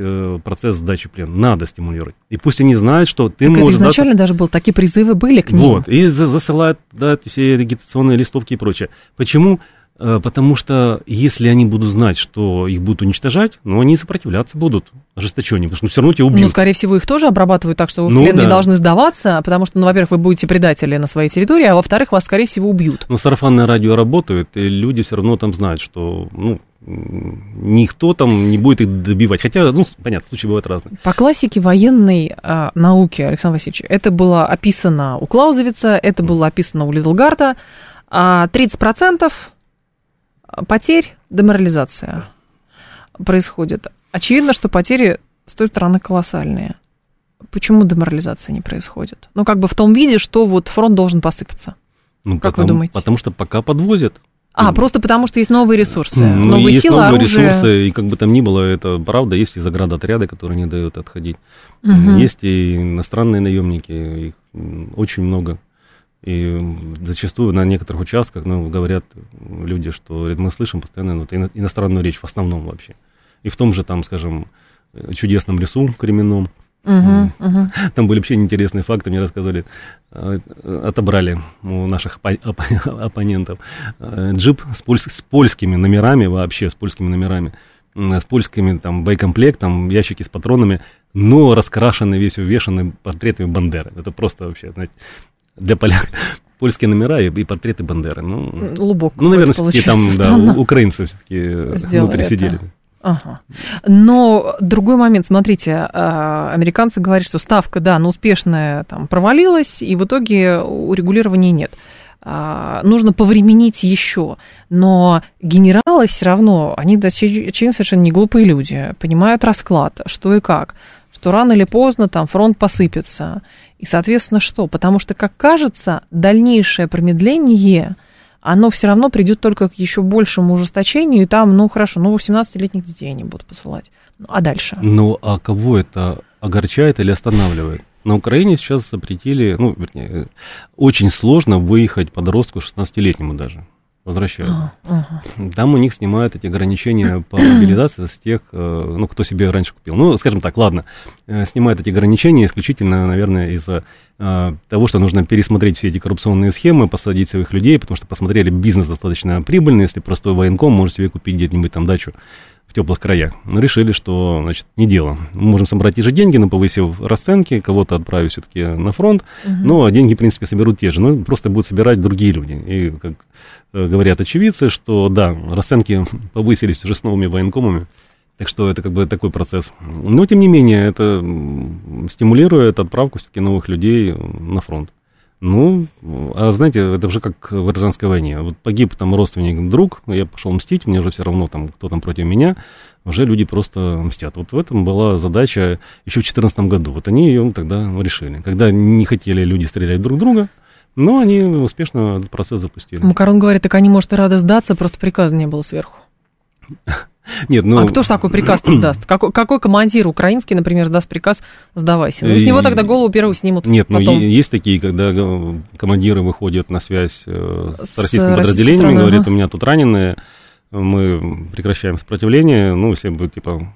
процесс сдачи плена. Надо стимулировать. И пусть они знают, что ты так можешь... изначально сдаться... даже был, такие призывы были к ним. Вот, и засылают да, все агитационные листовки и прочее. Почему? Э, потому что если они будут знать, что их будут уничтожать, ну, они сопротивляться будут ожесточеннее, потому что ну, все равно тебя убьют. Ну, скорее всего, их тоже обрабатывают так, что вы ну, в плен да. не должны сдаваться, потому что, ну, во-первых, вы будете предатели на своей территории, а во-вторых, вас, скорее всего, убьют. Но сарафанное радио работает, и люди все равно там знают, что, ну, никто там не будет их добивать. Хотя, ну, понятно, случаи бывают разные. По классике военной а, науки, Александр Васильевич, это было описано у Клаузевица, это было описано у Лидлгарта, а 30% потерь, деморализация происходит. Очевидно, что потери с той стороны колоссальные. Почему деморализация не происходит? Ну, как бы в том виде, что вот фронт должен посыпаться. Ну, как потому, вы думаете? Потому что пока подвозят. А, ну, просто потому что есть новые ресурсы. Ну, новые есть силы, новые оружие. ресурсы, и как бы там ни было, это правда, есть и заградотряды, которые не дают отходить. Угу. Есть и иностранные наемники, их очень много. И зачастую на некоторых участках, ну, говорят люди, что мы слышим постоянно ну, иностранную речь в основном вообще. И в том же, там, скажем, чудесном лесу кременном, Uh-huh, uh-huh. Там были вообще интересные факты, мне рассказали, э, отобрали у наших оппонентов э, джип с, поль- с польскими номерами вообще, с польскими номерами, с польскими там боекомплектом, ящики с патронами, но раскрашенный весь увешанный портретами Бандеры. Это просто вообще, знаете, для поляк польские номера и, и портреты Бандеры. Ну, Лубок. Ну, наверное, все-таки там, да, украинцы все-таки внутри это. сидели. Ага. Но другой момент, смотрите, а, американцы говорят, что ставка, да, но успешная там провалилась, и в итоге урегулирования нет. А, нужно повременить еще. Но генералы все равно, они, очевидно, совершенно не глупые люди, понимают расклад, что и как, что рано или поздно там фронт посыпется. И, соответственно, что? Потому что, как кажется, дальнейшее промедление, оно все равно придет только к еще большему ужесточению, и там, ну, хорошо, ну, 18-летних детей они будут посылать. Ну, а дальше? Ну, а кого это огорчает или останавливает? На Украине сейчас запретили, ну, вернее, очень сложно выехать подростку 16-летнему даже. Возвращают. Uh-huh. Там у них снимают эти ограничения по мобилизации с тех, э, ну, кто себе раньше купил. Ну, скажем так, ладно, э, снимают эти ограничения исключительно, наверное, из-за э, того, что нужно пересмотреть все эти коррупционные схемы, посадить своих людей, потому что посмотрели, бизнес достаточно прибыльный, если простой военком может себе купить где-нибудь там дачу в теплых краях. Но решили, что, значит, не дело. Мы можем собрать те же деньги, но повысив расценки, кого-то отправить все-таки на фронт, угу. ну, а деньги, в принципе, соберут те же, но просто будут собирать другие люди. И, как э, говорят очевидцы, что, да, расценки повысились уже с новыми военкомами, так что это как бы такой процесс. Но, тем не менее, это стимулирует отправку все-таки новых людей на фронт. Ну, а знаете, это уже как в гражданской войне. Вот погиб там родственник, друг, я пошел мстить, мне уже все равно там, кто там против меня, уже люди просто мстят. Вот в этом была задача еще в 2014 году. Вот они ее тогда решили. Когда не хотели люди стрелять друг друга, но они успешно этот процесс запустили. Макарон говорит, так они, может, и рады сдаться, просто приказа не было сверху. Нет, ну... А кто ж такой приказ сдаст? Какой, какой командир украинский, например, сдаст приказ «сдавайся»? Ну, с него тогда голову первого снимут Нет, ну, потом. ну, есть такие, когда командиры выходят на связь э, с, с российскими подразделениями, говорят, у меня тут раненые, мы прекращаем сопротивление, ну, если бы, типа,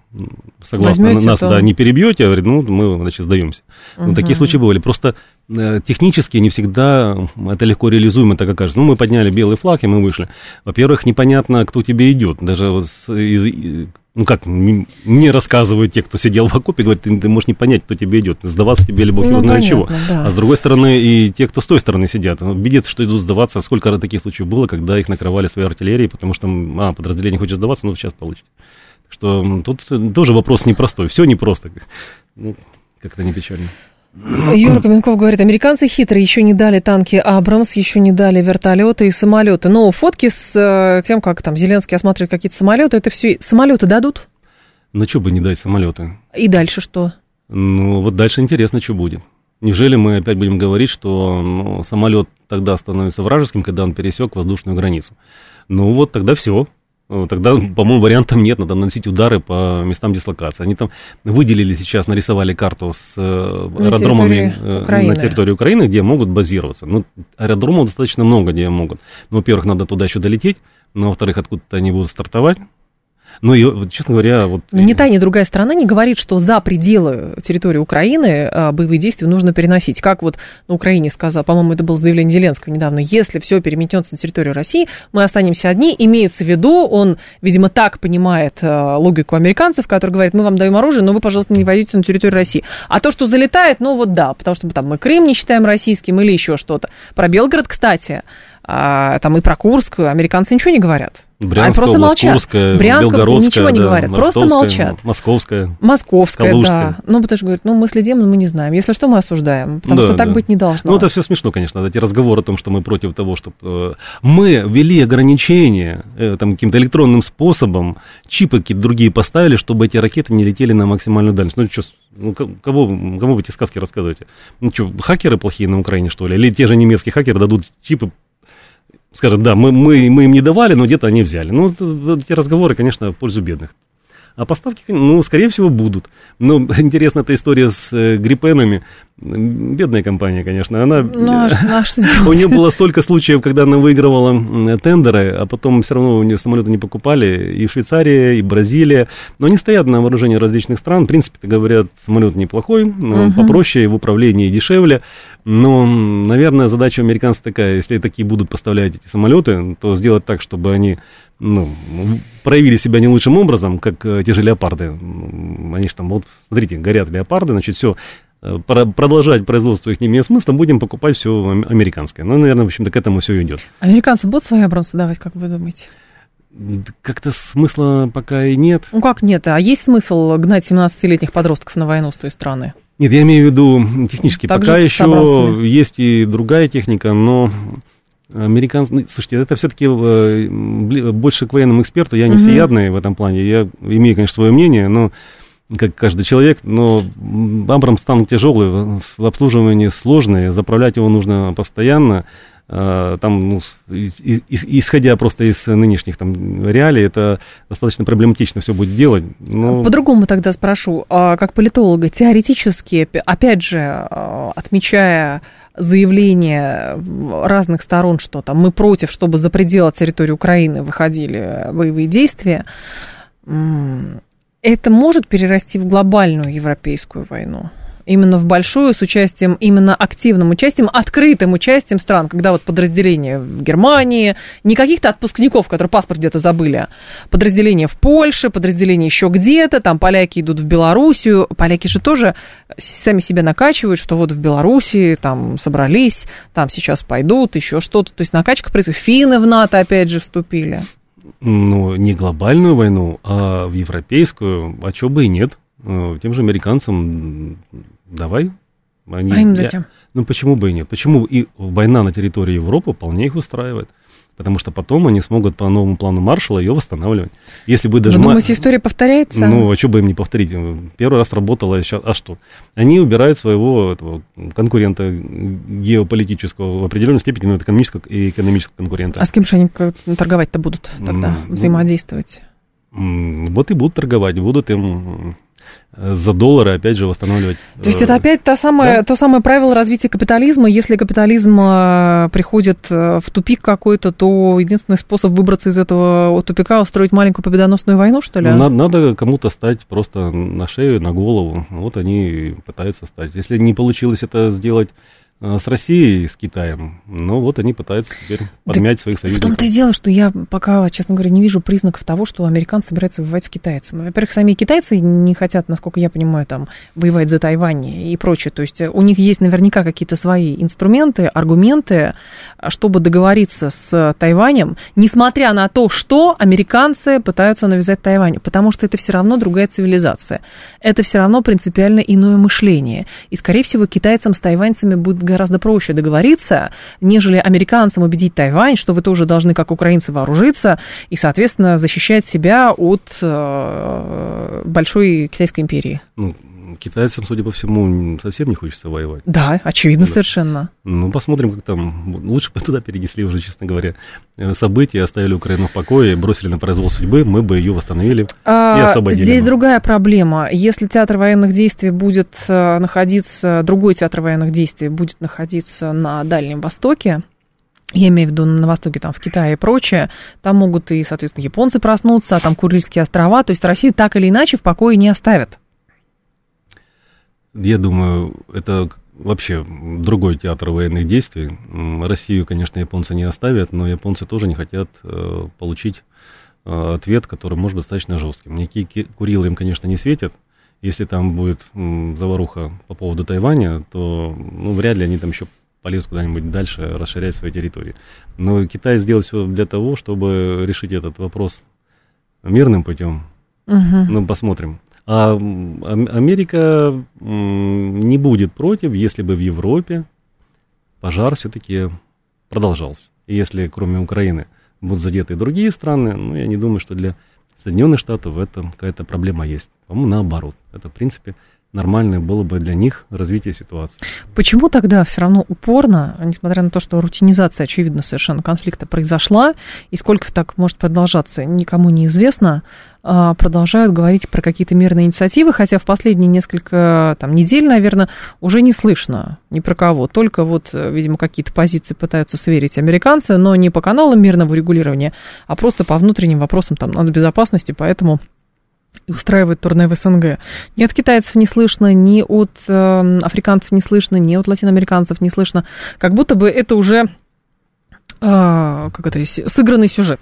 согласно Возьмете, нас, то... да, не перебьете, говорит, ну, мы, значит, сдаемся. Угу. Ну, такие случаи бывали. Просто э, технически не всегда это легко реализуемо, так окажется. Ну, мы подняли белый флаг, и мы вышли. Во-первых, непонятно, кто тебе идет. Даже вот из, ну как, мне рассказывают те, кто сидел в окопе, говорят, ты, ты можешь не понять, кто тебе идет, сдаваться тебе или бог ну, знает чего. Да. А с другой стороны, и те, кто с той стороны сидят, видят, что идут сдаваться, сколько таких случаев было, когда их накрывали своей артиллерией, потому что, а, подразделение хочет сдаваться, ну, сейчас получите. Так что тут тоже вопрос непростой, все непросто, ну, как-то не печально. Юра Каменков говорит, американцы хитрые, еще не дали танки Абрамс, еще не дали вертолеты и самолеты. Но фотки с э, тем, как там Зеленский осматривает какие-то самолеты, это все самолеты дадут? Ну, что бы не дать самолеты. И дальше что? Ну, вот дальше интересно, что будет. Неужели мы опять будем говорить, что ну, самолет тогда становится вражеским, когда он пересек воздушную границу? Ну вот тогда все. Ну, тогда, по-моему, вариантов нет, надо наносить удары по местам дислокации. Они там выделили сейчас, нарисовали карту с э, на аэродромами территории э, на территории Украины, где могут базироваться. Ну, аэродромов достаточно много, где могут. Ну, во-первых, надо туда еще долететь, но, во-вторых, откуда-то они будут стартовать. Ну, и, честно говоря, вот... Ни та, ни другая страна не говорит, что за пределы территории Украины а, боевые действия нужно переносить. Как вот на Украине сказал, по-моему, это было заявление Зеленского недавно, если все переметнется на территорию России, мы останемся одни. Имеется в виду, он, видимо, так понимает а, логику американцев, которые говорят, мы вам даем оружие, но вы, пожалуйста, не войдете на территорию России. А то, что залетает, ну вот да, потому что там мы Крым не считаем российским или еще что-то. Про Белгород, кстати, а, там и про Курск американцы ничего не говорят. Брянская, Они просто молчат. Брянская, ничего не да, говорят, просто молчат. Московская. Московская, Калужская. да. Ну, потому что говорят, ну, мы следим, но мы не знаем. Если что, мы осуждаем, потому да, что так да. быть не должно. Ну, это все смешно, конечно, эти разговоры о том, что мы против того, чтобы... Э, мы ввели ограничения э, там каким-то электронным способом, чипы какие-то другие поставили, чтобы эти ракеты не летели на максимальную дальность. Ну, что, ну, кого, кому вы эти сказки рассказываете? Ну, что, хакеры плохие на Украине, что ли? Или те же немецкие хакеры дадут чипы скажет, да, мы, мы, мы им не давали, но где-то они взяли. Ну, эти разговоры, конечно, в пользу бедных. А поставки, ну, скорее всего, будут. Но интересна эта история с э, гриппенами. Бедная компания, конечно. Она, ну, а, а что у нее было столько случаев, когда она выигрывала тендеры, а потом все равно у нее самолеты не покупали. И Швейцария, и Бразилия. Но они стоят на вооружении различных стран. В принципе, говорят, самолет неплохой, угу. попроще, в управлении дешевле. Но, наверное, задача американцев такая, если такие будут поставлять эти самолеты, то сделать так, чтобы они ну, проявили себя не лучшим образом, как э, те же леопарды. Они же там, вот, смотрите, горят леопарды, значит, все, э, продолжать производство их не имеет смысла, будем покупать все американское. Ну, наверное, в общем-то, к этому все идет. Американцы будут свои образцы давать, как вы думаете? Как-то смысла пока и нет. Ну как нет? А есть смысл гнать 17-летних подростков на войну с той страны? Нет, я имею в виду технически. Так пока еще есть и другая техника, но Американцы, ну, слушайте, это все-таки э, больше к военному эксперту, я не угу. всеядный в этом плане, я имею, конечно, свое мнение, но как каждый человек, но Абрамс танк тяжелый, в обслуживании сложный, заправлять его нужно постоянно, а, там, ну, исходя просто из нынешних там реалий, это достаточно проблематично все будет делать. Но... По-другому тогда спрошу, а как политолога, теоретически, опять же, а, отмечая заявления разных сторон, что там мы против, чтобы за пределы территории Украины выходили боевые действия, это может перерасти в глобальную европейскую войну? Именно в большую, с участием, именно активным участием, открытым участием стран, когда вот подразделения в Германии, не каких-то отпускников, которые паспорт где-то забыли, а подразделения в Польше, подразделения еще где-то, там поляки идут в Белоруссию, поляки же тоже сами себя накачивают, что вот в Белоруссии там собрались, там сейчас пойдут, еще что-то, то есть накачка происходит, финны в НАТО опять же вступили. Ну, не глобальную войну, а в европейскую, а чего бы и нет. Э, тем же американцам давай. Они, а им зачем? Я, ну, почему бы и нет? Почему и война на территории Европы вполне их устраивает? Потому что потом они смогут по новому плану Маршала ее восстанавливать. Если бы даже... Вы думаете, история повторяется? Ну, а что бы им не повторить? Первый раз работало, сейчас... А что? Они убирают своего этого, конкурента геополитического в определенной степени, но экономического и экономического конкурента. А с кем же они торговать-то будут тогда, ну, взаимодействовать? Вот и будут торговать, будут им за доллары, опять же, восстанавливать. То есть это э, опять та самая, да? то самое правило развития капитализма. Если капитализм э, приходит э, в тупик какой-то, то единственный способ выбраться из этого тупика устроить маленькую победоносную войну, что ли? Надо, надо кому-то стать просто на шею, на голову. Вот они пытаются стать. Если не получилось это сделать Э, с Россией, с Китаем. Но вот они пытаются теперь подмять да своих союзников. В том-то и дело, что я пока, честно говоря, не вижу признаков того, что американцы собираются воевать с китайцами. Во-первых, сами китайцы не хотят, насколько я понимаю, там воевать за Тайвань и прочее. То есть у них есть наверняка какие-то свои инструменты, аргументы, чтобы договориться с Тайванем, несмотря на то, что американцы пытаются навязать Тайваню. Потому что это все равно другая цивилизация. Это все равно принципиально иное мышление. И, скорее всего, китайцам с тайваньцами будет гораздо проще договориться, нежели американцам убедить Тайвань, что вы тоже должны, как украинцы, вооружиться и, соответственно, защищать себя от э, большой китайской империи. Ну, китайцам, судя по всему, совсем не хочется воевать. Да, очевидно да. совершенно. Ну, посмотрим, как там. Лучше бы туда перенесли уже, честно говоря, э, события, оставили Украину в покое, бросили на произвол судьбы, мы бы ее восстановили а, и освободили. Здесь другая проблема. Если театр военных действий будет э, находиться, другой театр военных действий будет находиться на Дальнем Востоке, я имею в виду на Востоке, там, в Китае и прочее, там могут и, соответственно, японцы проснуться, а там Курильские острова, то есть Россию так или иначе в покое не оставят. Я думаю, это вообще другой театр военных действий. Россию, конечно, японцы не оставят, но японцы тоже не хотят э, получить э, ответ, который может быть достаточно жестким. Никакие Курилы им, конечно, не светят. Если там будет заваруха по поводу Тайваня, то ну, вряд ли они там еще полезут куда-нибудь дальше расширять свои территории. Но Китай сделал все для того, чтобы решить этот вопрос мирным путем. Угу. Ну, посмотрим. А Америка не будет против, если бы в Европе пожар все-таки продолжался. И если кроме Украины будут задеты и другие страны, ну, я не думаю, что для Соединенных Штатов в этом какая-то проблема есть. По-моему, наоборот. Это, в принципе, нормальное было бы для них развитие ситуации. Почему тогда все равно упорно, несмотря на то, что рутинизация, очевидно, совершенно конфликта произошла, и сколько так может продолжаться, никому не известно, а, продолжают говорить про какие-то мирные инициативы, хотя в последние несколько там, недель, наверное, уже не слышно ни про кого. Только вот, видимо, какие-то позиции пытаются сверить американцы, но не по каналам мирного регулирования, а просто по внутренним вопросам там, нацбезопасности, поэтому и устраивает турне в СНГ. Ни от китайцев не слышно, ни от э, африканцев не слышно, ни от латиноамериканцев не слышно. Как будто бы это уже э, как это, сыгранный сюжет.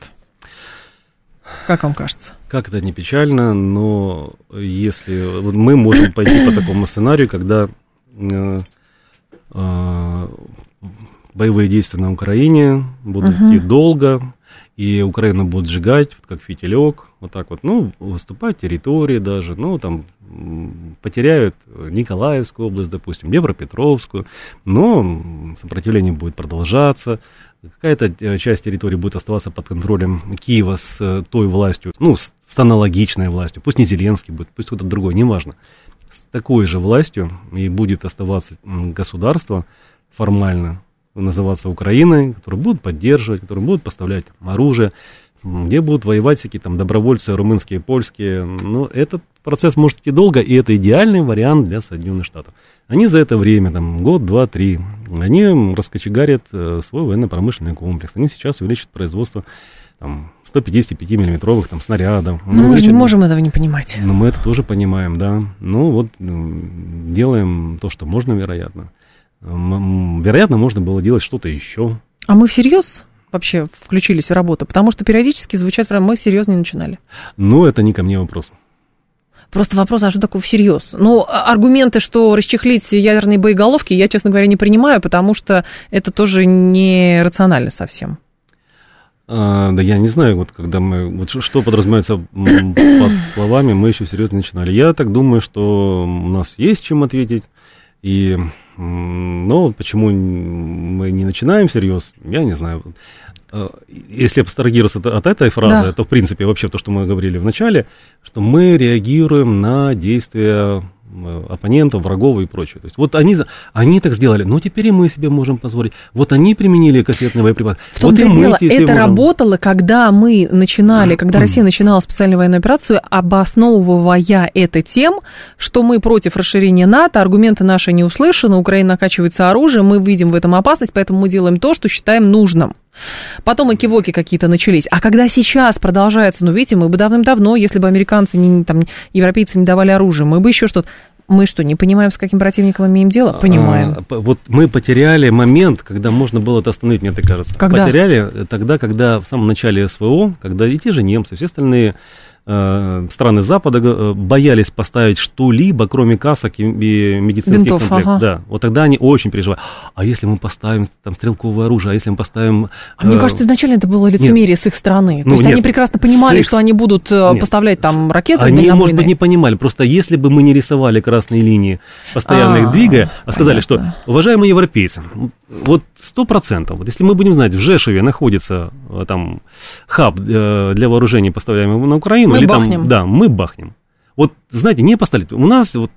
Как вам кажется? Как это не печально, но если мы можем пойти по такому сценарию, когда э, э, боевые действия на Украине будут угу. идти долго, и Украину будут сжигать, как фитилек, вот так вот, ну, выступать территории даже, ну, там, потеряют Николаевскую область, допустим, Днепропетровскую, но сопротивление будет продолжаться, какая-то э, часть территории будет оставаться под контролем Киева с э, той властью, ну, с аналогичной властью, пусть не Зеленский будет, пусть кто-то другой, неважно, с такой же властью и будет оставаться государство формально, называться Украиной, которые будут поддерживать, которые будут поставлять оружие, где будут воевать всякие там добровольцы румынские, польские. Но этот процесс может идти долго, и это идеальный вариант для Соединенных Штатов. Они за это время, там, год, два, три, они раскочегарят э, свой военно-промышленный комплекс. Они сейчас увеличат производство там, 155-миллиметровых там, снарядов. Но ну, мы же не можем этого не понимать. Но мы это тоже понимаем, да. Ну, вот делаем то, что можно, вероятно. Вероятно, можно было делать что-то еще. А мы всерьез вообще включились в работу? Потому что периодически звучат, мы серьезно не начинали. Ну, это не ко мне вопрос. Просто вопрос, а что такое всерьез? Ну, а, аргументы, что расчехлить ядерные боеголовки, я, честно говоря, не принимаю, потому что это тоже не рационально совсем. А, да я не знаю, вот когда мы, вот что подразумевается под словами, мы еще серьезно начинали. Я так думаю, что у нас есть чем ответить, и, но почему мы не начинаем всерьез, я не знаю. Э, если абстрагироваться от этой фразы, да. то в принципе вообще то, что мы говорили в начале, что мы реагируем на действия оппонентов, врагов и прочее. То есть вот они, они так сделали, но теперь и мы себе можем позволить. Вот они применили кассетные боеприпасы. В том вот и дело, это можем. работало, когда мы начинали, когда Россия начинала специальную военную операцию, обосновывая это тем, что мы против расширения НАТО, аргументы наши не услышаны, Украина накачивается оружием, мы видим в этом опасность, поэтому мы делаем то, что считаем нужным. Потом и кивоки какие-то начались. А когда сейчас продолжается, ну, видите, мы бы давным-давно, если бы американцы, не, там, европейцы не давали оружие, мы бы еще что-то... Мы что, не понимаем, с каким противником имеем дело? А, Понимаем. А, вот мы потеряли момент, когда можно было это остановить, мне так кажется. Когда? Потеряли тогда, когда в самом начале СВО, когда и те же немцы, все остальные страны Запада э, боялись поставить что-либо, кроме касок и, медицинских Бинтов, комплектов. Ага. Да, вот тогда они очень переживали. А если мы поставим там стрелковое оружие, а если мы поставим... А э... мне кажется, изначально это было лицемерие нет. с их стороны. То ну, есть нет, они прекрасно понимали, их... что они будут э, нет. поставлять там ракеты Они, может быть, не понимали. Просто если бы мы не рисовали красные линии, постоянно их а, двигая, а сказали, что, уважаемые европейцы, вот сто процентов, вот если мы будем знать, в Жешеве находится там хаб для вооружений, поставляемых на Украину, мы или бахнем. там, да, мы бахнем. Вот, знаете, не поставить. У нас вот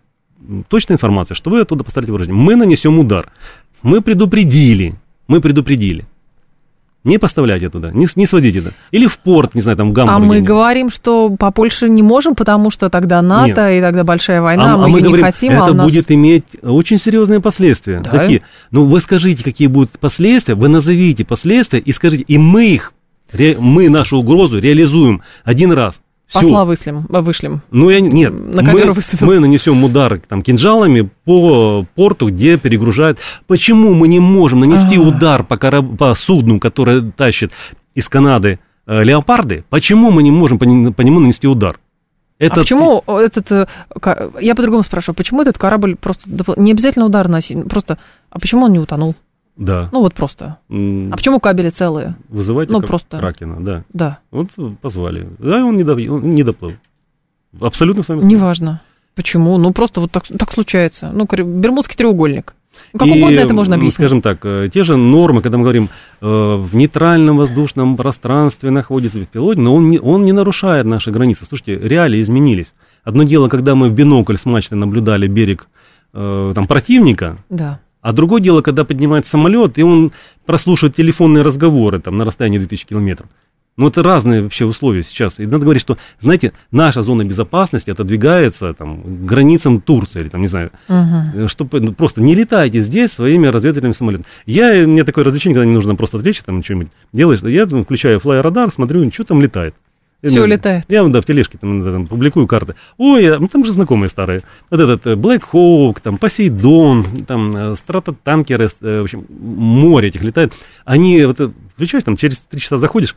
точная информация, что вы оттуда поставите вооружение. Мы нанесем удар. Мы предупредили, мы предупредили. Не поставляйте туда, не, не сводите туда. Или в порт, не знаю, там в Гамбурге. А мы говорим, что по Польше не можем, потому что тогда НАТО, Нет. и тогда большая война, а, мы, а мы говорим, не хотим. Это а нас... будет иметь очень серьезные последствия. Да? Какие? Ну, вы скажите, какие будут последствия, вы назовите последствия и скажите, и мы их, мы нашу угрозу реализуем один раз. Посла вышлем, э, вышлем. Ну, я, нет, на мы, мы нанесем удар там, кинжалами по порту, где перегружают. Почему мы не можем нанести А-а-а. удар по, кораб... по судну, которое тащит из Канады э, леопарды? Почему мы не можем по, по нему нанести удар? Это... А почему этот, э, я по-другому спрашиваю, почему этот корабль просто, не обязательно удар носить, просто, а почему он не утонул? Да. Ну вот просто. Mm. А почему кабели целые? Вызывайте ну, просто... Кракена, да. Да. Вот позвали. Да, он не, дов... он не доплыл. Абсолютно с вами Неважно. Почему? Ну, просто вот так, так случается. Ну, Бермудский треугольник. Ну, как и, угодно это можно объяснить. Скажем так, э, те же нормы, когда мы говорим, э, в нейтральном воздушном пространстве находится пилот, но он не, он не нарушает наши границы. Слушайте, реалии изменились. Одно дело, когда мы в бинокль с мачты наблюдали берег э, там, противника, да. А другое дело, когда поднимает самолет, и он прослушивает телефонные разговоры там, на расстоянии 2000 километров. Ну, это разные вообще условия сейчас. И надо говорить, что, знаете, наша зона безопасности отодвигается там, к границам Турции, или там, не знаю, uh-huh. чтобы ну, просто не летайте здесь своими разведывательными самолетами. Я, мне такое развлечение, когда не нужно просто отвлечься, там, что-нибудь делаешь, я там, включаю флай-радар, смотрю, что там летает. Все я, летает. Я, да, в тележке там, там публикую карты. Ой, ну, там же знакомые старые. Вот этот э, Black Hawk, там Посейдон, там э, стратотанкеры, э, в общем, море этих летает. Они, вот, включаешь, там через три часа заходишь,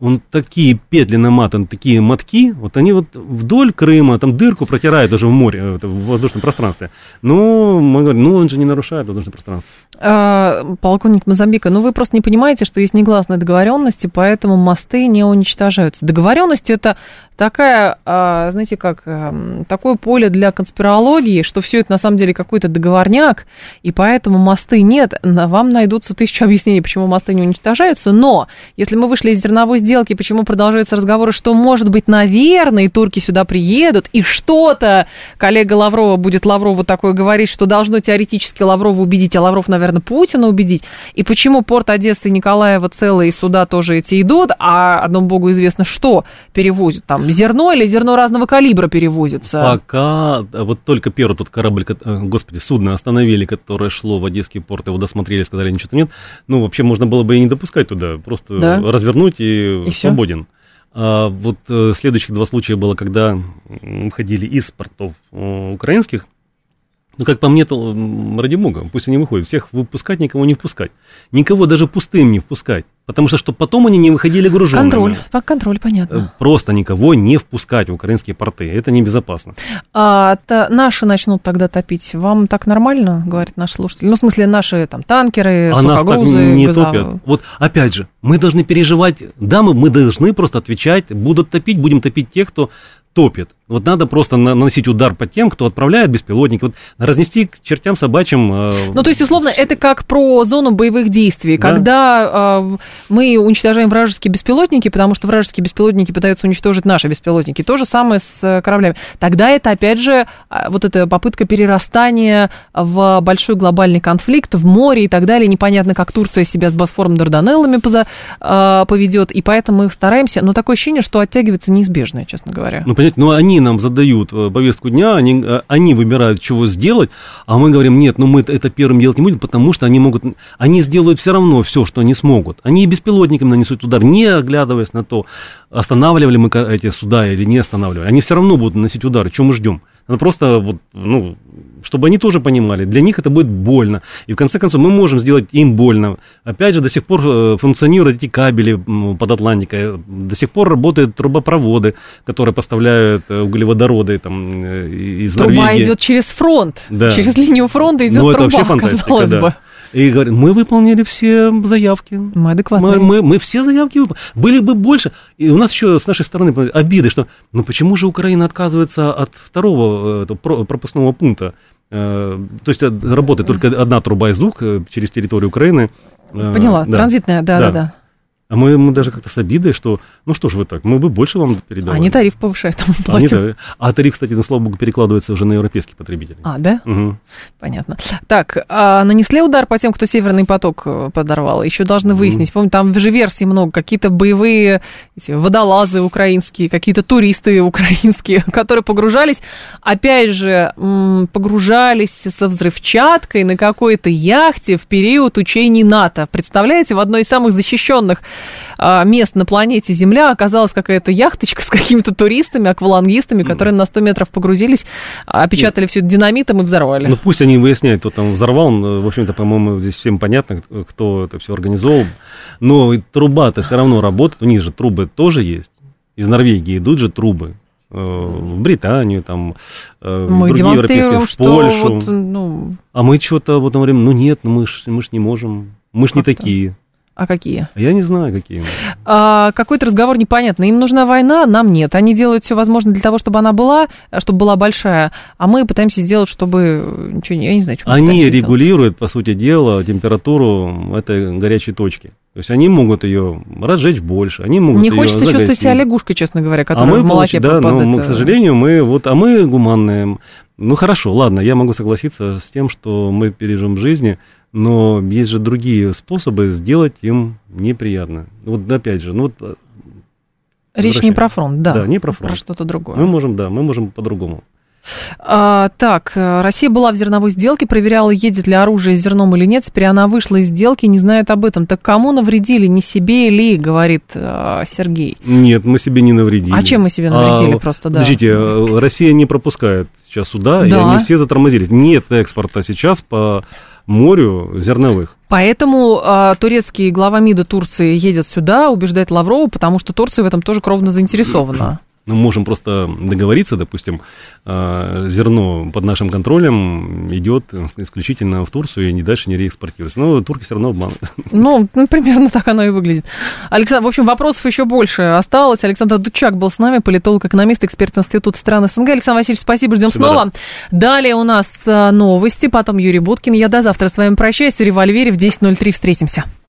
он такие петли наматан, такие мотки, вот они вот вдоль Крыма, там дырку протирают даже в море, в воздушном пространстве. Ну, мы говорим, ну он же не нарушает воздушное пространство. А, полковник Мозамбика, ну вы просто не понимаете, что есть негласные договоренности, поэтому мосты не уничтожаются. Договоренность это такая, а, знаете как, эм, такое поле для конспирологии, что все это на самом деле какой-то договорняк, и поэтому мосты нет. Вам найдутся тысячи объяснений, почему мосты не уничтожаются, но если мы вышли из зерновой сделки, почему продолжаются разговоры, что, может быть, наверное, турки сюда приедут, и что-то коллега Лаврова будет Лаврову такое говорить, что должно теоретически Лаврова убедить, а Лавров, наверное, наверное, Путина убедить. И почему порт Одессы и Николаева целые, и сюда тоже эти идут, а одному богу известно, что перевозят. Там зерно или зерно разного калибра перевозится? Пока вот только первый тот корабль, э, господи, судно остановили, которое шло в Одесский порт, его досмотрели, сказали, ничего нет. Ну, вообще можно было бы и не допускать туда, просто да? развернуть и, и свободен. Все? А вот э, следующих два случая было, когда ходили из портов э, украинских, ну, как по мне, то ради бога, пусть они выходят. Всех выпускать, никого не впускать. Никого даже пустым не впускать. Потому что, чтобы потом они не выходили груженными. Контроль, контроль, понятно. Э, просто никого не впускать в украинские порты. Это небезопасно. А то наши начнут тогда топить. Вам так нормально, говорит наш слушатель? Ну, в смысле, наши там танкеры, а нас так не газа... топят. Вот, опять же, мы должны переживать. Да, мы, мы должны просто отвечать. Будут топить, будем топить тех, кто топит. Вот надо просто наносить удар по тем, кто отправляет беспилотники. Вот разнести к чертям собачьим. Э, ну, то есть, условно, это как про зону боевых действий. Да. Когда э, мы уничтожаем вражеские беспилотники, потому что вражеские беспилотники пытаются уничтожить наши беспилотники. То же самое с э, кораблями. Тогда это, опять же, э, вот эта попытка перерастания в большой глобальный конфликт в море и так далее. Непонятно, как Турция себя с Босфором Дарданеллами поза, э, поведет. И поэтому мы стараемся. Но такое ощущение, что оттягивается неизбежное, честно говоря. Ну, понятно, но они нам задают э, повестку дня, они, э, они выбирают, чего сделать, а мы говорим, нет, ну мы это первым делать не будем, потому что они могут, они сделают все равно все, что они смогут. Они и беспилотниками нанесут удар, не оглядываясь на то, останавливали мы эти суда или не останавливали. Они все равно будут наносить удары, чем мы ждем. Надо просто, вот, ну, чтобы они тоже понимали, для них это будет больно. И в конце концов мы можем сделать им больно. Опять же, до сих пор э, функционируют эти кабели под Атлантикой, до сих пор работают трубопроводы, которые поставляют э, углеводороды там, э, из Труба Норвегии. идет через фронт, да. через линию фронта идет ну, труба, это вообще фантастика, да. бы. И говорят, мы выполнили все заявки. Мы адекватные. Мы, мы, мы все заявки выполнили. Были бы больше. И у нас еще с нашей стороны обиды, что ну почему же Украина отказывается от второго э, пропускного пункта? Э, то есть э, работает только одна труба из двух через территорию Украины. Поняла, да. транзитная, да, да, да. да. А мы, мы даже как-то с обидой, что, ну что ж вы так, мы бы больше вам передавали. Они тариф повышают, там платим. Они, а тариф, кстати, на слава богу, перекладывается уже на европейских потребителей. А, да? Угу. Понятно. Так, а нанесли удар по тем, кто Северный поток э, подорвал? Еще должны выяснить. Помню, там же версий много. Какие-то боевые эти, водолазы украинские, какие-то туристы украинские, которые погружались, опять же, погружались со взрывчаткой на какой-то яхте в период учений НАТО. Представляете, в одной из самых защищенных а, мест на планете Земля оказалась какая-то яхточка с какими-то туристами, аквалангистами, которые на 100 метров погрузились, опечатали все это динамитом и взорвали. Ну пусть они выясняют, кто там взорвал. В общем-то, по-моему, здесь всем понятно, кто это все организовал. Но труба-то все равно работает, у них же трубы тоже есть. Из Норвегии идут же трубы э, в Британию, там, э, мы другие европейские, в Польшу. Вот, ну... А мы что-то вот говорим, ну нет, ну мы ж, мы ж не можем, мы ж не такие. А какие? Я не знаю, какие. А, какой-то разговор непонятный. Им нужна война, нам нет. Они делают все возможное для того, чтобы она была, чтобы была большая, а мы пытаемся сделать, чтобы ничего, я не знаю, что Они регулируют, делать. по сути дела, температуру этой горячей точки. То есть они могут ее разжечь больше, они могут Не хочется загасить. чувствовать себя лягушкой, честно говоря, которая а мы, в молоке да, но мы, к сожалению, мы вот, а мы гуманные. Ну хорошо, ладно, я могу согласиться с тем, что мы пережим в жизни, но есть же другие способы сделать им неприятно. Вот опять же, ну вот... Э, Речь не про фронт, да. Да, не про фронт. Про что-то другое. Мы можем, да, мы можем по-другому. А, так, э, Россия была в зерновой сделке, проверяла, едет ли оружие с зерном или нет. Теперь она вышла из сделки, не знает об этом. Так кому навредили? Не себе ли, говорит а, Сергей? Нет, мы себе не навредили. А чем мы себе навредили а, просто, да? Подождите, Россия не пропускает сейчас сюда, да. и они все затормозились. Нет экспорта сейчас по морю зерновых. Поэтому э, турецкий глава МИДа Турции едет сюда, убеждает Лаврова, потому что Турция в этом тоже кровно заинтересована мы можем просто договориться, допустим, а, зерно под нашим контролем идет исключительно в Турцию и не дальше не реэкспортируется. Но турки все равно обманывают. Ну, ну, примерно так оно и выглядит. Александр, в общем, вопросов еще больше осталось. Александр Дучак был с нами, политолог, экономист, эксперт Института стран СНГ. Александр Васильевич, спасибо, ждем Всегда снова. Рад. Далее у нас а, новости, потом Юрий Буткин. Я до завтра с вами прощаюсь. В револьвере в 10.03 встретимся.